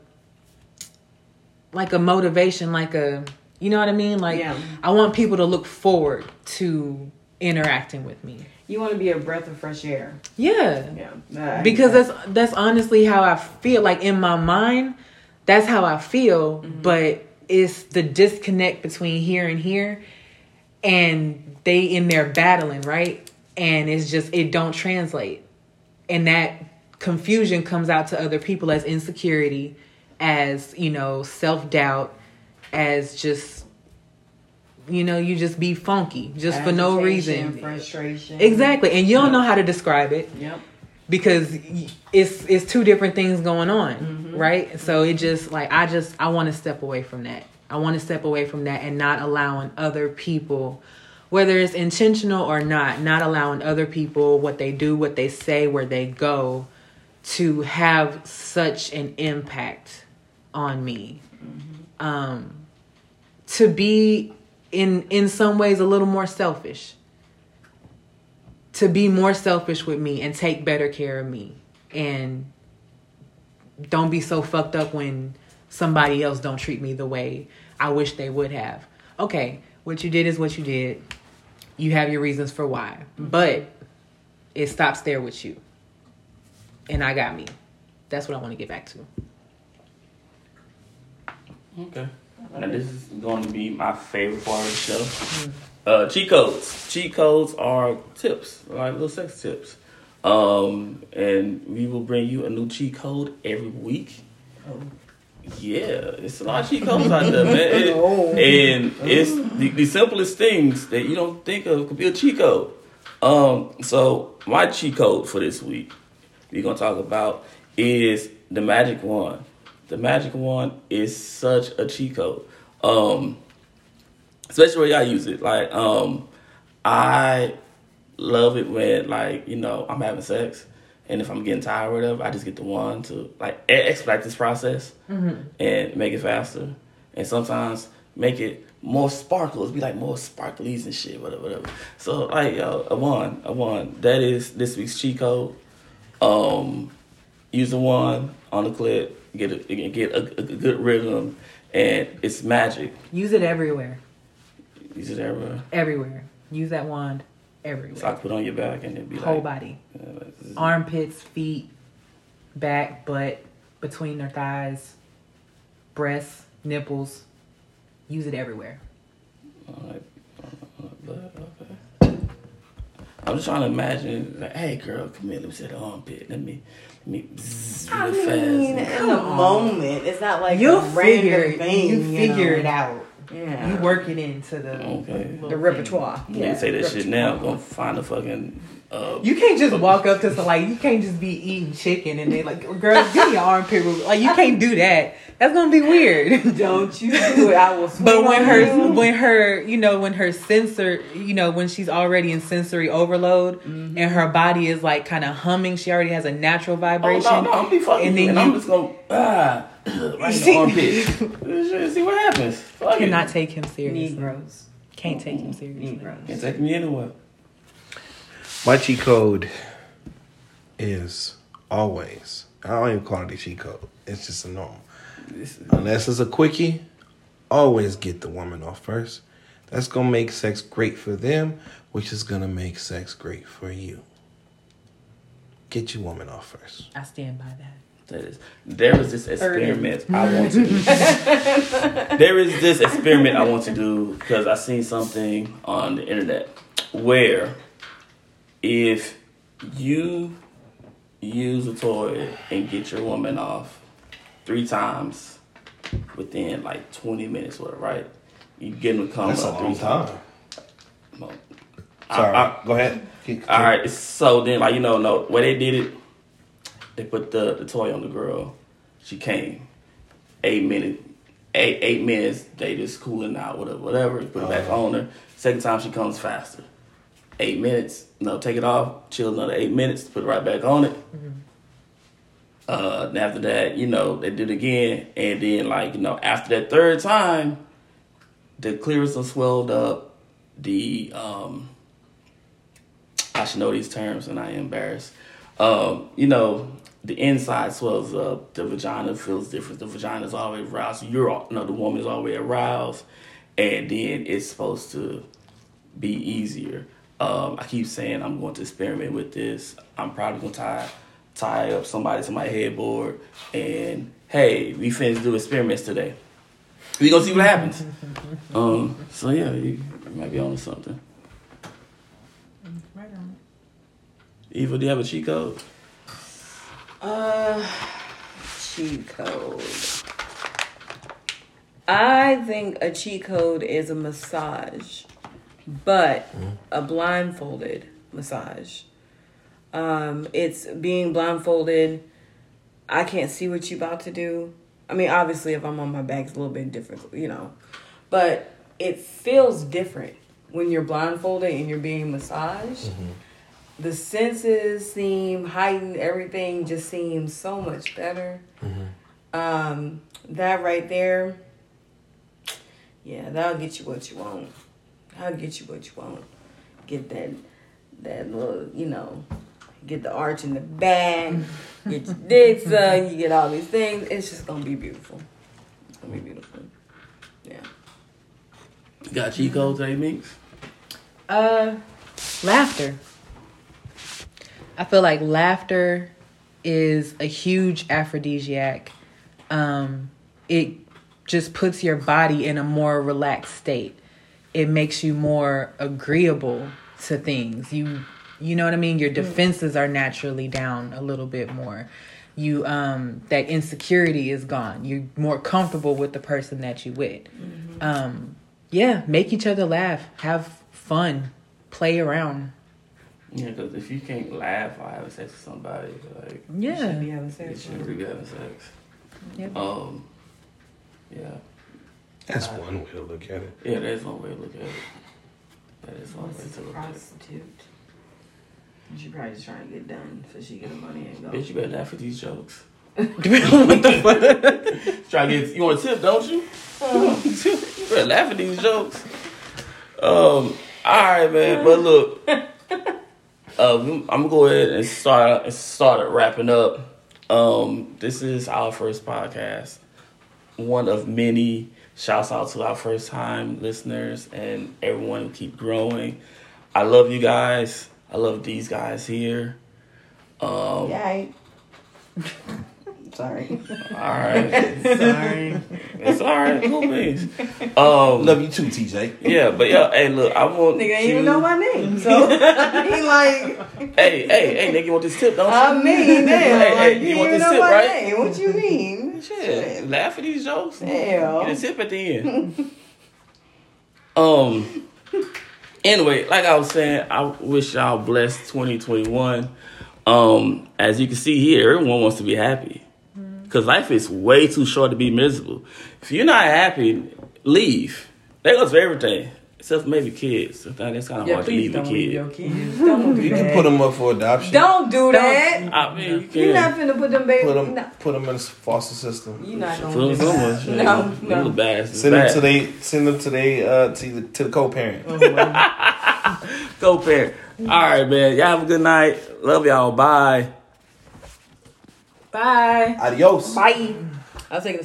like a motivation, like a you know what I mean? Like Yeah. I want people to look forward to interacting with me. You want to be a breath of fresh air. Yeah. Yeah. Because that's that's honestly how I feel. Like in my mind, that's how I feel, mm-hmm. but it's the disconnect between here and here and they in there battling, right? And it's just it don't translate. And that confusion comes out to other people as insecurity, as, you know, self-doubt, as just you know, you just be funky just for no reason. Frustration. Exactly. And you don't know how to describe it Yep. because it's it's two different things going on, right? So it just like I just I want to step away from that. I want to step away from that and not allowing other people whether it's intentional or not, not allowing other people what they do, what they say, where they go to have such an impact on me. Um to be in in some ways a little more selfish to be more selfish with me and take better care of me and don't be so fucked up when somebody else don't treat me the way I wish they would have. Okay, what you did is what you did. You have your reasons for why, mm-hmm. but it stops there with you. And I got me. That's what I want to get back to. Okay. Now this is going to be my favorite part of the show. Uh, cheat codes. Cheat codes are tips, like little sex tips. Um, and we will bring you a new cheat code every week. Yeah, it's a lot of cheat codes out there, man. It- Oh. and it's the, the simplest things that you don't think of could be a cheat code. Um, so my cheat code for this week we're gonna talk about is the magic wand. The magic wand is such a cheat code. Um, especially when y'all use it. Like, um, I love it when like, you know, I'm having sex and if I'm getting tired or whatever, I just get the wand to like expedite this process and make it faster. And sometimes make it more sparkles, be like more sparklies and shit, whatever, whatever. So like yo, a wand, a wand. That is this week's cheat code. Um, use the wand on the clip, get a get a, a good rhythm, and it's magic. Use it everywhere. Use it everywhere. Everywhere. Use that wand So I everywhere. put on your back and it'd be Whole like, body. yeah, like, Armpits, feet, back, butt, between their thighs, breasts, nipples. Use it everywhere. Okay. I'm just trying to imagine, like, hey girl, come here, let me see the armpit. Let me, bzzz, I really mean, fast. in the moment, it's not like You'll a figure random it. thing. you figure know? it out. Yeah. You work it into the Okay. the thing. repertoire. You can say that shit now, gonna find a fucking, uh, You can't just walk up to some like you can't just be eating chicken and they like girl give me your armpit root. like you can't do that. That's gonna be weird. Don't you do it. I will But when her you. when her you know when her sensor you know when she's already in sensory overload Mm-hmm. and her body is like kind of humming she already has a natural oh, vibration no, no, I'm be fucking and you, then and I'm you just gonna, ah, right in the armpit. see what happens. Fuck it. cannot take him seriously. Negroes. Can't take him seriously. Negroes. Can't take me anywhere. My cheat code is always. I don't even call it a cheat code. It's just a normal. This is, Unless it's a quickie, always get the woman off first. That's gonna make sex great for them, which is gonna make sex great for you. Get your woman off first. I stand by that. That is, there is this experiment I want to do. there is this experiment I want to do because I seen something on the internet where if you use a toy and get your woman off three times within like 20 minutes, or right? You get them to come up three times. Well, Sorry. I- Go ahead. Keep- all right, so then like you know, no way they did it. They put the, the toy on the girl. She came. Eight minutes. Eight eight minutes. They just cooling out, whatever, whatever. Put it back oh. on her. Second time she comes faster. Eight minutes. No, take it off. Chill another eight minutes. Put it right back on it. Uh, and after that, you know, they did it again, and then like you know, after that third time, the clearance done swelled up. The um, I should know these terms, and I am embarrassed. Um, you know, the inside swells up. The vagina feels different. The vagina is always aroused. You're, all- you know, the woman is always aroused, and then it's supposed to be easier. Um, I keep saying I'm going to experiment with this. I'm probably gonna tie tie up somebody to my headboard, and hey, we finished do experiments today. We gonna see what happens. um, so yeah, you, you might be on to something. Right on. Eva, do you have a cheat code? Uh, cheat code. I think a cheat code is a massage, but a blindfolded massage. Um, it's being blindfolded. I can't see what you're about to do. I mean, obviously, if I'm on my back, it's a little bit different, you know. But it feels different when you're blindfolded and you're being massaged. The senses seem heightened. Everything just seems so much better. Um, that right there, yeah, that'll get you what you want. That'll get you what you want. Get that, that little, you know, get the arch in the back, get your dick sucked, you get all these things. It's just gonna be beautiful. It's gonna be beautiful. Yeah. You got cheat codes, A Minx? Uh, laughter. I feel like laughter is a huge aphrodisiac. Um, it just puts your body in a more relaxed state. It makes you more agreeable to things. You you know what I mean? Your defenses are naturally down a little bit more. You um that insecurity is gone. You're more comfortable with the person that you with. Um yeah, make each other laugh, have fun, play around. Yeah, because if you can't laugh while having sex with somebody, like You should be Yeah. having you sex. shouldn't be having sex. Yep. Um, yeah, That's one way to look at it. yeah, that's one way to look at it. That is one way Unless to a look at it. prostitute. She probably just trying to get done so she get the money and go. Bitch, you better laugh at these jokes. what the fuck? Try to get you want a tip, don't you? you better laugh at these jokes. Um, all right, man. But look, uh, I'm gonna go ahead and start and start wrapping up. Um, this is our first podcast, one of many. Shouts out to our first time listeners and everyone who keep growing. I love you guys. I love these guys here. Um, Yeah. I- Sorry. all right. Sorry. It's all right. Cool beans. Um, Love you too, TJ. yeah, but yeah, hey, look, I want Nigga ain't you. even know my name, so he like, Hey, hey, hey, nigga, you want this tip, don't you? I mean, damn, Hey, like, hey, you, you want even this know tip, my right? name. What you mean? Shit, laugh at these jokes. Get a Hell. tip at the end. um. Anyway, like I was saying, I wish y'all blessed 2021. Um, as you can see here, everyone wants to be happy because life is way too short to be miserable. If you're not happy, leave. That goes for everything, except for maybe kids. Sometimes it's kind of Yeah, hard to please leave a don't leave your kids. Don't do You that. can put them up for adoption. Don't do that. I mean, you You're not finna put them baby. Put them, No, put them in the foster system. You're not gonna Feel do so that. much. No, no. bad. It's Send them bad. to they, send them to they, uh, to the, to the co-parent. Go pair. All right, man. Y'all have a good night. Love y'all. Bye. Bye. Adios. Bye. I'll take it a sip.